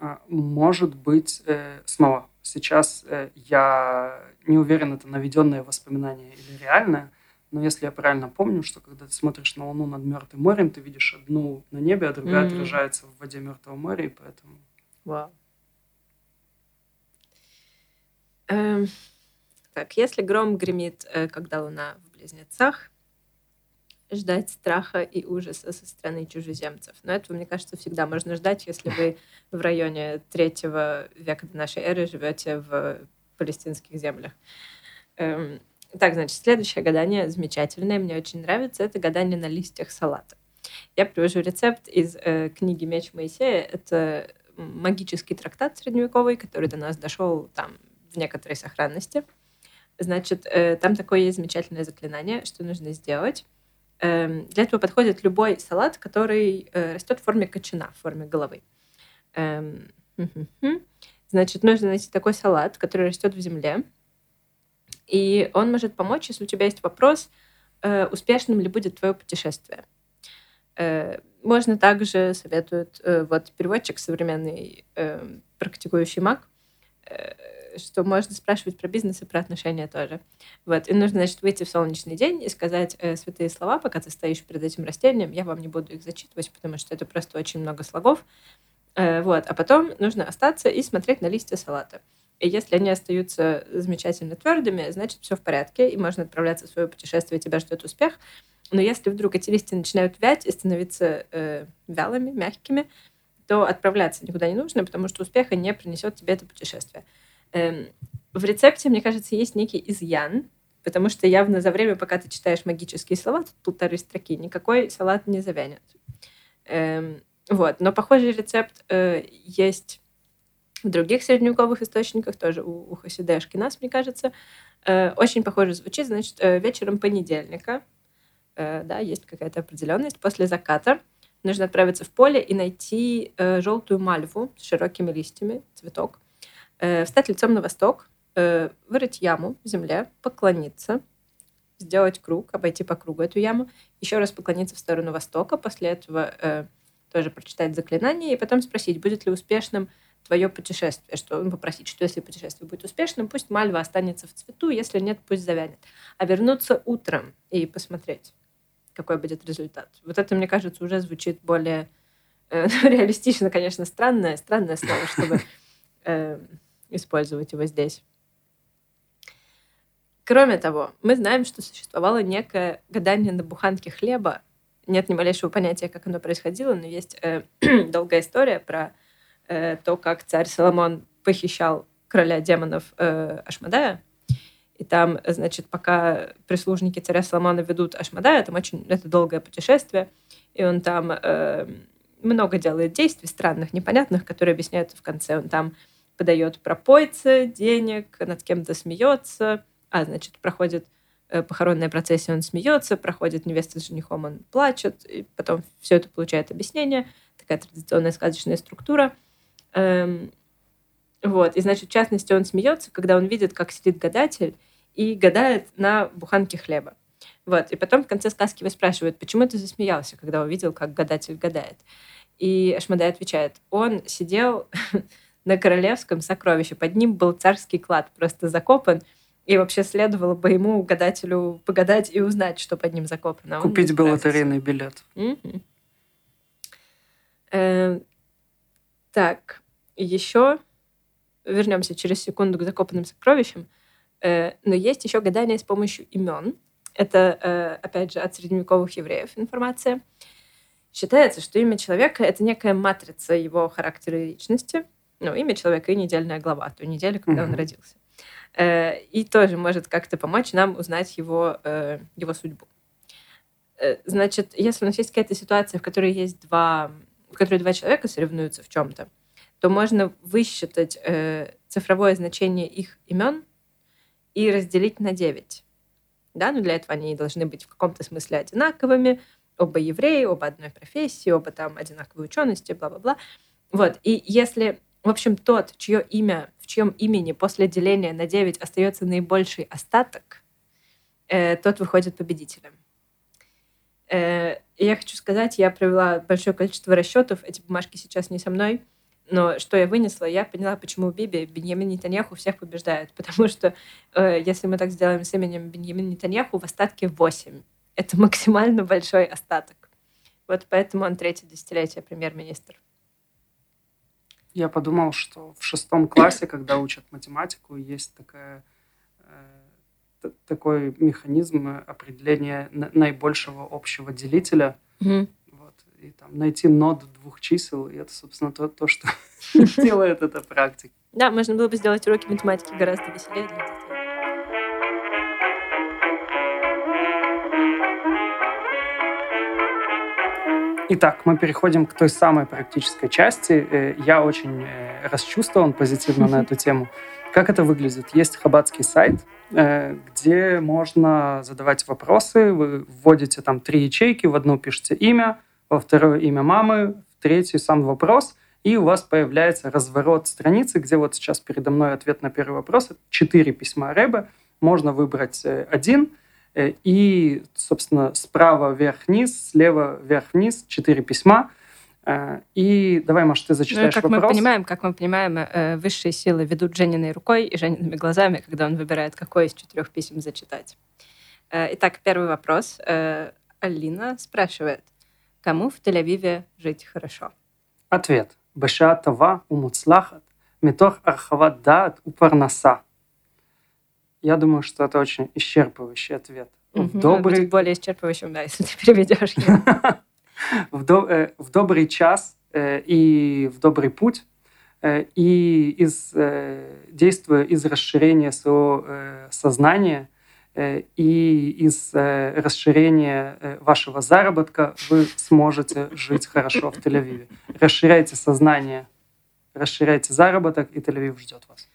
А, может быть, э, снова Сейчас э, я не уверен, это наведенное воспоминание или реальное, но если я правильно помню, что когда ты смотришь на Луну над Мертвым морем, ты видишь одну на небе, а другая mm-hmm. отражается в воде Мертвого моря, и поэтому... Вау. Эм, так, если гром гремит, э, когда Луна в близнецах, ждать страха и ужаса со стороны чужеземцев. Но этого, мне кажется, всегда можно ждать, если вы в районе третьего века до нашей эры живете в палестинских землях. Эм, так, значит, следующее гадание замечательное, мне очень нравится. Это гадание на листьях салата. Я привожу рецепт из э, книги «Меч Моисея». Это магический трактат средневековый, который до нас дошел там в некоторой сохранности. Значит, э, там такое есть замечательное заклинание, что нужно сделать. Эм, для этого подходит любой салат, который э, растет в форме кочана, в форме головы. Эм, Значит, нужно найти такой салат, который растет в земле. И он может помочь, если у тебя есть вопрос, э, успешным ли будет твое путешествие. Э, можно также, советует вот переводчик современный, практикующий маг, что можно спрашивать про бизнес и про отношения тоже. Вот. И нужно, значит, выйти в солнечный день и сказать э, святые слова, пока ты стоишь перед этим растением. Я вам не буду их зачитывать, потому что это просто очень много слогов. Э, вот. А потом нужно остаться и смотреть на листья салата. И если они остаются замечательно твердыми, значит, все в порядке, и можно отправляться в свое путешествие, и тебя ждет успех. Но если вдруг эти листья начинают вять и становиться э, вялыми, мягкими, то отправляться никуда не нужно, потому что успеха не принесет тебе это путешествие. Эм, в рецепте, мне кажется, есть некий изъян, потому что явно за время, пока ты читаешь магические слова, тут полторы строки, никакой салат не завянет. Эм, вот. Но похожий рецепт э, есть в других средневековых источниках, тоже у, у Хасида Ашкинас, мне кажется. Э, очень похоже звучит, значит, э, вечером понедельника, э, да, есть какая-то определенность, после заката нужно отправиться в поле и найти э, желтую мальву с широкими листьями, цветок, э, встать лицом на восток, э, вырыть яму в земле, поклониться, сделать круг, обойти по кругу эту яму, еще раз поклониться в сторону востока, после этого э, тоже прочитать заклинание и потом спросить, будет ли успешным твое путешествие, что ну, попросить, что если путешествие будет успешным, пусть мальва останется в цвету, если нет, пусть завянет. А вернуться утром и посмотреть, какой будет результат. Вот это, мне кажется, уже звучит более э, реалистично, конечно, странное, странное слово, чтобы э, использовать его здесь. Кроме того, мы знаем, что существовало некое гадание на буханке хлеба. Нет ни малейшего понятия, как оно происходило, но есть э, долгая история про э, то, как царь Соломон похищал короля демонов э, Ашмадая. И там, значит, пока прислужники царя Соломона ведут Ашмадая, там очень это долгое путешествие, и он там э, много делает действий странных, непонятных, которые объясняются в конце. Он там подает пропойце денег, над кем-то смеется, а, значит, проходит э, похоронная процессия, он смеется, проходит невеста с женихом, он плачет, и потом все это получает объяснение, такая традиционная сказочная структура. Эм, вот, и, значит, в частности, он смеется, когда он видит, как сидит гадатель и гадает на буханке хлеба. Вот, и потом в конце сказки его спрашивают, почему ты засмеялся, когда увидел, как гадатель гадает. И Ашмадай отвечает, он сидел на королевском сокровище, под ним был царский клад, просто закопан, и вообще следовало бы ему, гадателю, погадать и узнать, что под ним закопано. Купить бы лотерейный билет. Так, еще вернемся через секунду к закопанным сокровищам. Э, но есть еще гадание с помощью имен. Это, э, опять же, от средневековых евреев информация. Считается, что имя человека — это некая матрица его характера и личности. Ну, имя человека и недельная глава, той недели, когда mm-hmm. он родился. Э, и тоже может как-то помочь нам узнать его, э, его судьбу. Э, значит, если у нас есть какая-то ситуация, в которой есть два, в которой два человека соревнуются в чем-то, то можно высчитать цифровое значение их имен и разделить на 9. Да, но для этого они должны быть в каком-то смысле одинаковыми, оба евреи, оба одной профессии, оба там одинаковой учености, бла-бла-бла. Вот, и если в общем, тот, чье имя, в чьем имени после деления на 9 остается наибольший остаток, э, тот выходит победителем. Э, я хочу сказать, я провела большое количество расчетов, эти бумажки сейчас не со мной, но что я вынесла, я поняла, почему в Библии Беньямин Нетаньяху всех побеждает. Потому что э, если мы так сделаем с именем Беньямин Нетаньяху, в остатке 8. Это максимально большой остаток. Вот поэтому он третье десятилетие премьер-министр. Я подумал, что в шестом классе, когда учат математику, есть такая, такой механизм определения наибольшего общего делителя. Mm-hmm. Вот, и там найти нод двух чисел, и это, собственно, то, то что делает эта практика. Да, можно было бы сделать уроки математики гораздо веселее Итак, мы переходим к той самой практической части. Э, я очень э, расчувствован позитивно на эту тему. Как это выглядит? Есть хабатский сайт, э, где можно задавать вопросы. Вы вводите там три ячейки, в одну пишете имя, во второе имя мамы, в третью сам вопрос, и у вас появляется разворот страницы, где вот сейчас передо мной ответ на первый вопрос. Четыре письма Рэбе. Можно выбрать один — и, собственно, справа вверх-вниз, слева вверх-вниз, четыре письма. Э, и давай, Маша, ты зачитаешь ну, как вопрос. Мы понимаем, как мы понимаем, э, высшие силы ведут Жениной рукой и Жениными глазами, когда он выбирает, какое из четырех писем зачитать. Итак, первый вопрос. Алина спрашивает, кому в Тель-Авиве жить хорошо? Ответ. Баша това умуцлахат, Митох архават даат у парнаса. Я думаю, что это очень исчерпывающий ответ. В добрый... Более исчерпывающим, да, если ты переведешь его. в, до, э, в добрый час э, и в добрый путь, э, и из, действуя из расширения своего сознания и из расширения вашего заработка, вы сможете жить хорошо в Тель-Авиве. Расширяйте сознание, расширяйте заработок, и Тель-Авив ждет вас.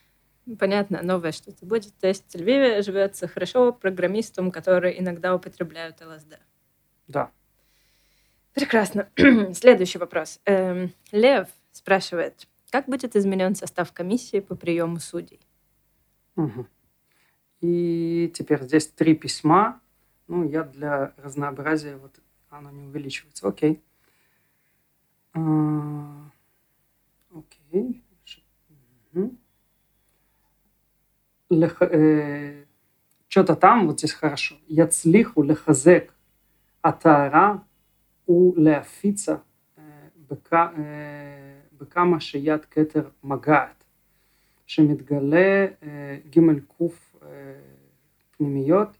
Понятно, новое что-то будет. То есть в Тель-Авиве живется хорошо программистам, которые иногда употребляют ЛСД. Да. Прекрасно. Следующий вопрос. Эм, Лев спрашивает, как будет изменен состав комиссии по приему судей? Угу. И теперь здесь три письма. Ну, я для разнообразия, вот оно не увеличивается. Окей. А, окей. Угу лех, э, что-то там, вот здесь хорошо. יצליחו לחזק הטהרה ולהפיצה בכ, בכמה שיד כתר מגעת, שמתגלה ג' ק' פנימיות,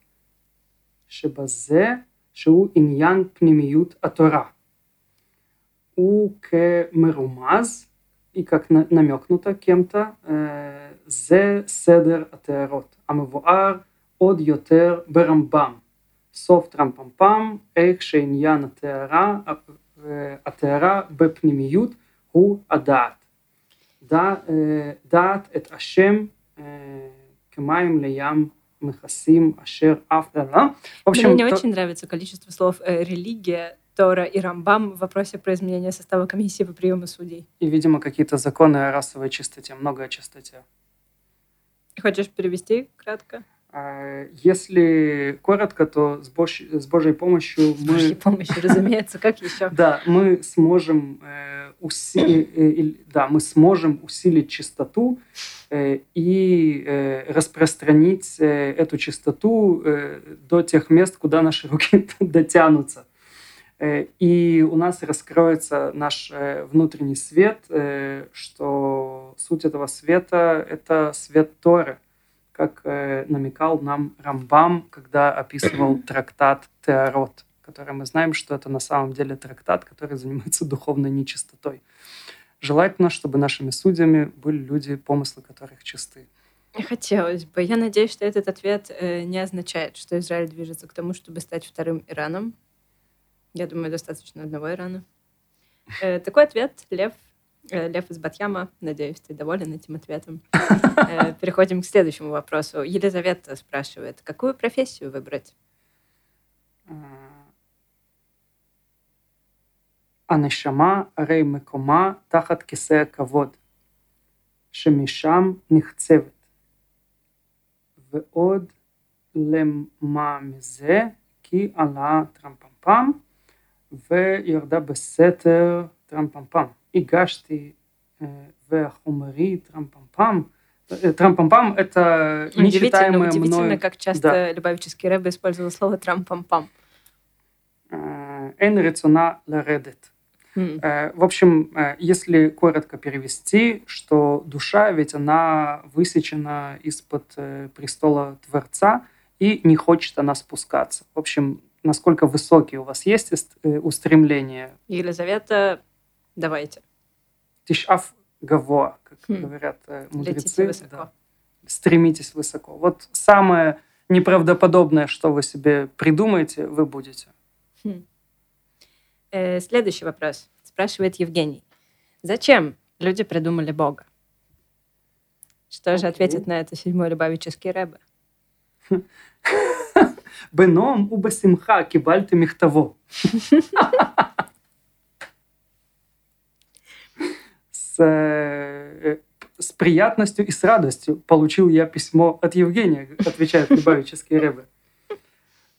שבזה שהוא עניין פנימיות התורה. הוא כמרומז и как намекнуто кем-то, זה סדר הטהרות, המבואר עוד יותר ברמב"ם. סוף טרמפמפם, איך שעניין הטהרה, הטהרה בפנימיות הוא הדעת. דעת את השם כמים לים מכסים אשר אף... В общем, Мне не очень нравится количество слов «религия», Тора и Рамбам в вопросе про изменение состава комиссии по приему судей. И, видимо, какие-то законы о расовой чистоте, много о чистоте. Хочешь перевести кратко? А, если коротко, то с, Бож... с Божьей помощью с мы... Божьей помощью, разумеется, как еще? Да, мы сможем э, усилить, э, да, мы сможем усилить чистоту э, и распространить эту чистоту до тех мест, куда наши руки дотянутся. Э, и у нас раскроется наш э, внутренний свет, э, что суть этого света — это свет Торы, как намекал нам Рамбам, когда описывал трактат Теорот, который мы знаем, что это на самом деле трактат, который занимается духовной нечистотой. Желательно, чтобы нашими судьями были люди, помыслы которых чисты. Хотелось бы. Я надеюсь, что этот ответ не означает, что Израиль движется к тому, чтобы стать вторым Ираном, я думаю, достаточно одного Ирана. Э, такой ответ, Лев. Э, Лев из Батьяма. Надеюсь, ты доволен этим ответом. Э, переходим к следующему вопросу. Елизавета спрашивает, какую профессию выбрать? הנשמה הרי מקומה תחת כיסא הכבוד, שמשם נחצבת. ועוד למה מזה כי עלה טרמפמפם וירדה בסתר טרמפמפם. הגשתי והחומרי טרמפמפם. Трампампам — это нечитаемое удивительно, мною... как часто да. Любавический Рэбе использовал слово трампампам. Эн рецона ларедет. В общем, если коротко перевести, что душа, ведь она высечена из-под престола Творца, и не хочет она спускаться. В общем, насколько высокие у вас есть э, устремления. Елизавета, давайте. Тишаф гаво, как хм. говорят э, мудрецы. высоко. Да. Стремитесь высоко. Вот самое неправдоподобное, что вы себе придумаете, вы будете. Хм. Э, следующий вопрос. Спрашивает Евгений. Зачем люди придумали Бога? Что okay. же ответит на это седьмой Любавический Рэбе? בנועם ובשמחה קיבלתי מכתבו. с, с приятностью и с радостью получил я письмо от Евгения, отвечает Любавический Ребе.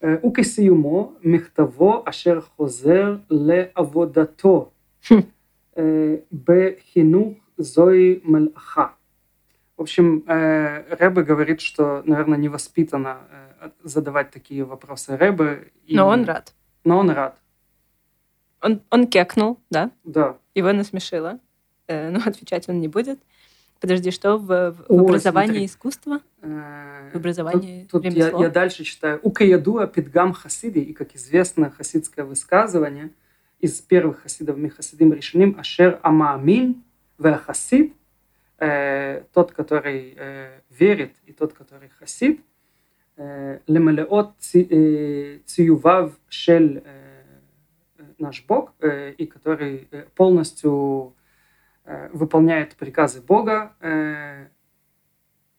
וכסיומו מכתבו אשר חוזר לעבודתו בחינוך זוהי מלאכה. В общем, Рэбе говорит, что, наверное, невоспитанно задавать такие вопросы Рэбе. И... Но он рад. Но он рад. Он, он кекнул, да? Да. Его насмешило. Э, но отвечать он не будет. Подожди, что в, в О, образовании смотри. искусства? Э, В образовании Тут, тут я, я дальше читаю. Укаядуа пидгам хасиди, и как известно хасидское высказывание из первых хасидов Михасидим решеним Ашер Амаамин Вехасид, э, тот, который э, верит, и тот, который хасид, э, лемелеот ци- э, циював шель э, наш Бог, э, и который э, полностью э, выполняет приказы Бога, э,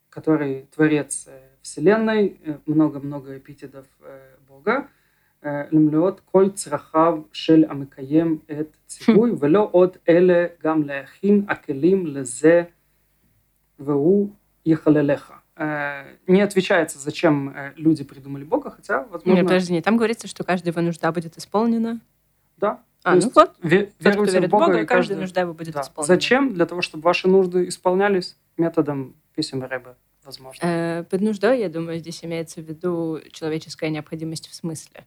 который творец э, Вселенной, э, много-много эпитетов э, Бога. э, למלאות כל צרכיו של המקיים את ציווי, ולא עוד אלה גם להכין הכלים לזה, ВУ Ехалелеха. Э, не отвечается, зачем э, люди придумали Бога, хотя, возможно... Нет, подожди, там говорится, что каждая его нужда будет исполнена. Да. А, ну вот. Ве- тот, кто верит в Бога, Бога и каждая нужда его будет да. исполнена. Зачем? Для того, чтобы ваши нужды исполнялись методом писем рыбы, возможно. Э, под нуждой, я думаю, здесь имеется в виду человеческая необходимость в смысле.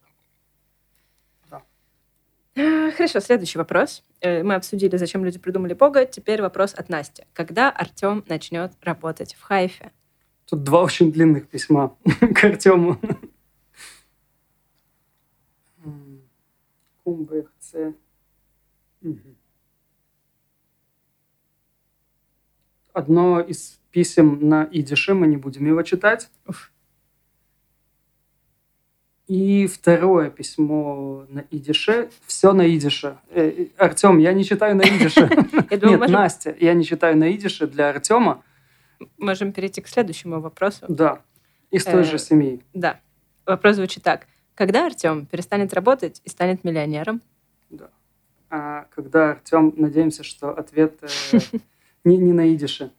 Э, Хорошо, следующий вопрос. Э, Мы обсудили, зачем люди придумали Бога. Теперь вопрос от Насти. Когда Артем начнет работать в Хайфе? Тут два очень длинных письма к Артему. Кумбхц. Одно из писем на идише, мы не будем его читать. Уф. И второе письмо на идише. Все на идише. Э, Артем, я не читаю на идише. Нет, Настя, я не читаю на идише для Артема. можем перейти к следующему вопросу. Да, из той Э, же семьи. Да. Вопрос звучит так. Когда Артем перестанет работать и станет миллионером? Да. А когда Артем, надеемся, что ответ э, не, не на идише.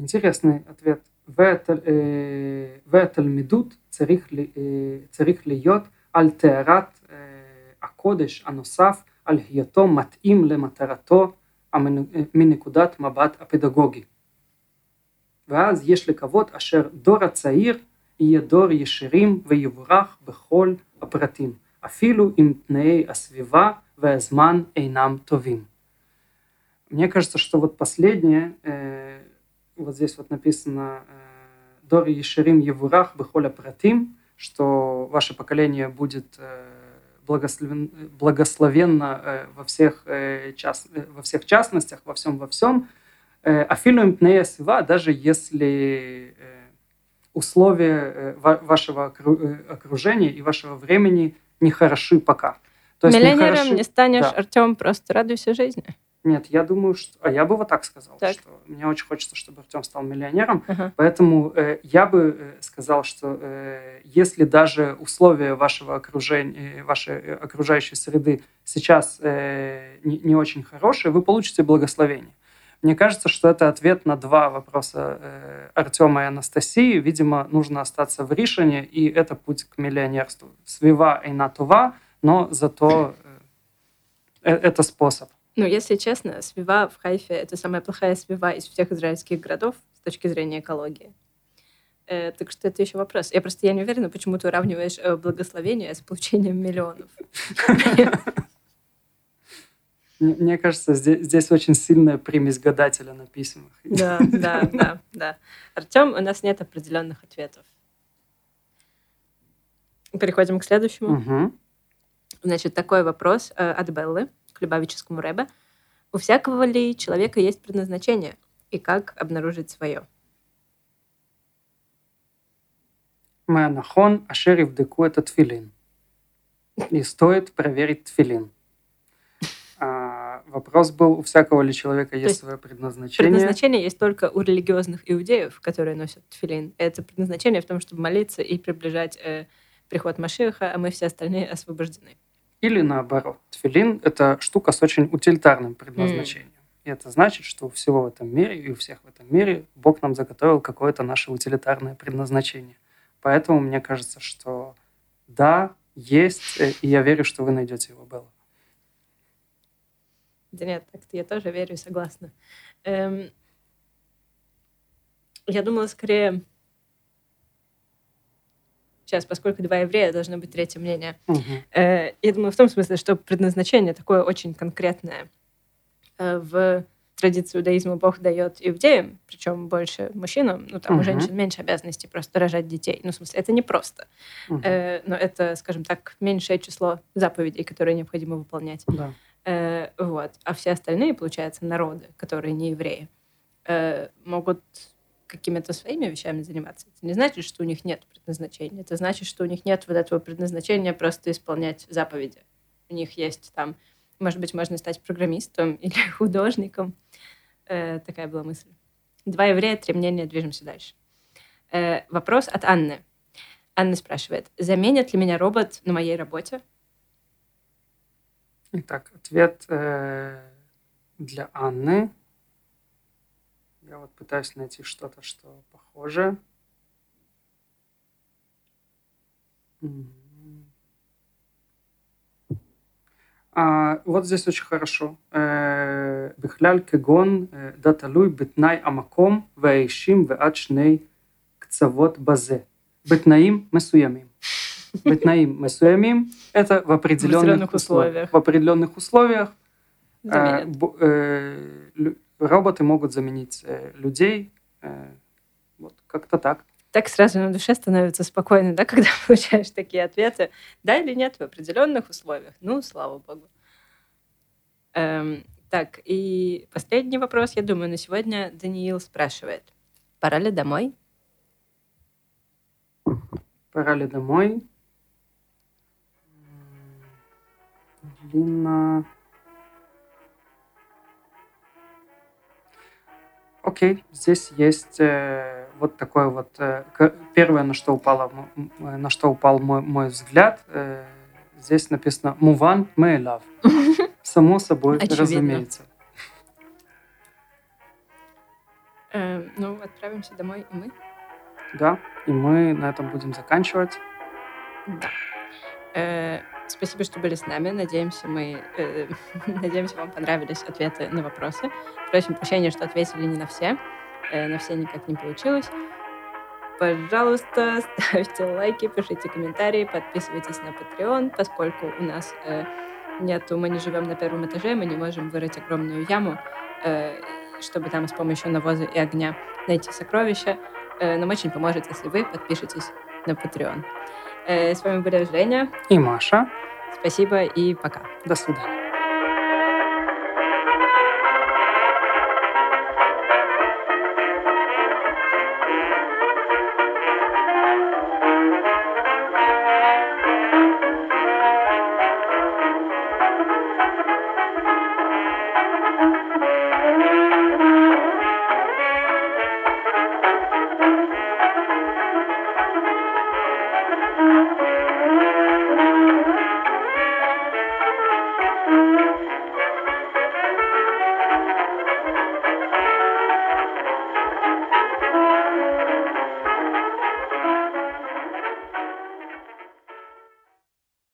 Интересный ответ. והתלמידות צריך, ל- אה, צריך להיות על טהרת אה, הקודש הנוסף, על היותו מתאים למטרתו המנ- אה, מנקודת מבט הפדגוגי. ואז יש לקוות אשר דור הצעיר יהיה דור ישירים ויבורך בכל הפרטים, אפילו אם תנאי הסביבה והזמן אינם טובים. Мне кажется, что вот последнее, э, вот здесь вот написано э, «Дор Ешерим Евурах Бехоля Пратим», что ваше поколение будет э, благословен- благословенно э, во всех, час- э, во всех частностях, во всем во всем, Афилу импнея сива, даже если условия ва- вашего окру- окружения и вашего времени не хороши пока. То есть не Миллионером хороши- не станешь, да. Артем, просто радуйся жизни. Нет, я думаю, что... А я бы вот так сказал, Так. что мне очень хочется, чтобы Артем стал миллионером, Ага. Поэтому э, я бы э, сказал, что э, если даже условия вашего окружения, вашей э, окружающей среды сейчас э, не, не очень хорошие, вы получите благословение. Мне кажется, что это ответ на два вопроса э, Артема и Анастасии. Видимо, нужно остаться в Ришине, и это путь к миллионерству. Свива и натува, но зато э, э, это способ. Ну, если честно, свива в Хайфе — это самая плохая свива из всех израильских городов с точки зрения экологии. Э, так что это еще вопрос. Я просто я не уверена, почему ты уравниваешь э, благословение с получением миллионов. Мне, кажется, здесь, здесь очень сильная примесь гадателя на письмах. Да, да, да, да. Артем, у нас нет определенных ответов. Переходим к следующему. Мгм. Значит, такой вопрос э, от Беллы к Любавическому Рэбе, у всякого ли человека есть предназначение и как обнаружить свое? Манахон Ашер Ивдеку это тфилин. И стоит проверить тфилин. А, вопрос был, у всякого ли человека есть, есть свое предназначение. Предназначение есть только у религиозных иудеев, которые носят тфилин. Это предназначение в том, чтобы молиться и приближать э, приход Машиха, а мы все остальные освобождены. Или наоборот. Тфилин – это штука с очень утилитарным предназначением. И это значит, что у всего в этом мире и у всех в этом мире Бог нам заготовил какое-то наше утилитарное предназначение. Поэтому мне кажется, что да, есть, э, и я верю, что вы найдете его, Белла. Да нет, так-то я тоже верю согласна. Эм, я думала скорее... Сейчас, поскольку два еврея, должно быть третье мнение. Э, Я думаю, в том смысле, что предназначение такое очень конкретное. Э, В традиции иудаизма Бог дает иудеям, причем больше мужчинам, ну там у Мгм. женщин меньше обязанностей просто рожать детей. Ну, в смысле, это не просто. Мгм. Э, но это, скажем так, меньшее число заповедей, которые необходимо выполнять. Да. Э, вот. А все остальные, получается, народы, которые не евреи, э, могут какими-то своими вещами заниматься. Это не значит, что у них нет предназначения. Это значит, что у них нет вот этого предназначения просто исполнять заповеди. У них есть там, может быть, можно стать программистом или художником. Э, такая была мысль. Два еврея, три мнения, движемся дальше. Э, вопрос от Анны. Анна спрашивает, заменит ли меня робот на моей работе? Итак, ответ э, для Анны. Я вот пытаюсь найти что-то, что похоже. Мгм. А, вот здесь очень хорошо. אה, בכלל כגון אה, דה תלוי בתנאי המקום והאישים ועד שני קצוות בזה. בתנאים מסוימים. בתנאים מסוימים, это в определенных, определенных условиях. условиях. В определенных условиях роботы могут заменить э, людей. э, Вот как-то так. Так сразу на душе становится спокойно, да, когда получаешь такие ответы. Да или нет в определенных условиях. Ну, слава богу. Эм, так, и последний вопрос, я думаю, на сегодня Даниил спрашивает. Пора ли домой? Пора ли домой? Длинно. Окей, здесь есть э, вот такое вот э, первое, на что упало, э, на что упал мой, мой взгляд. э, здесь написано "Муван мейлав". Само собой, Очевидно. разумеется. Эм, ну, отправимся домой и мы. Да, и мы на этом будем заканчивать. Да. Э, спасибо, что были с нами. Надеемся, мы, э, надеемся, вам понравились ответы на вопросы. Просим прощения, что ответили не на все. Э, на все никак не получилось. Пожалуйста, ставьте лайки, пишите комментарии, подписывайтесь на Patreon, поскольку у нас э, нету, мы не живем на первом этаже, мы не можем вырыть огромную яму, э, чтобы там с помощью навоза и огня найти сокровища. Э, нам очень поможет, если вы подпишетесь на Patreon. Э, С вами были Женя. И Маша, Спасибо и пока. до свидания.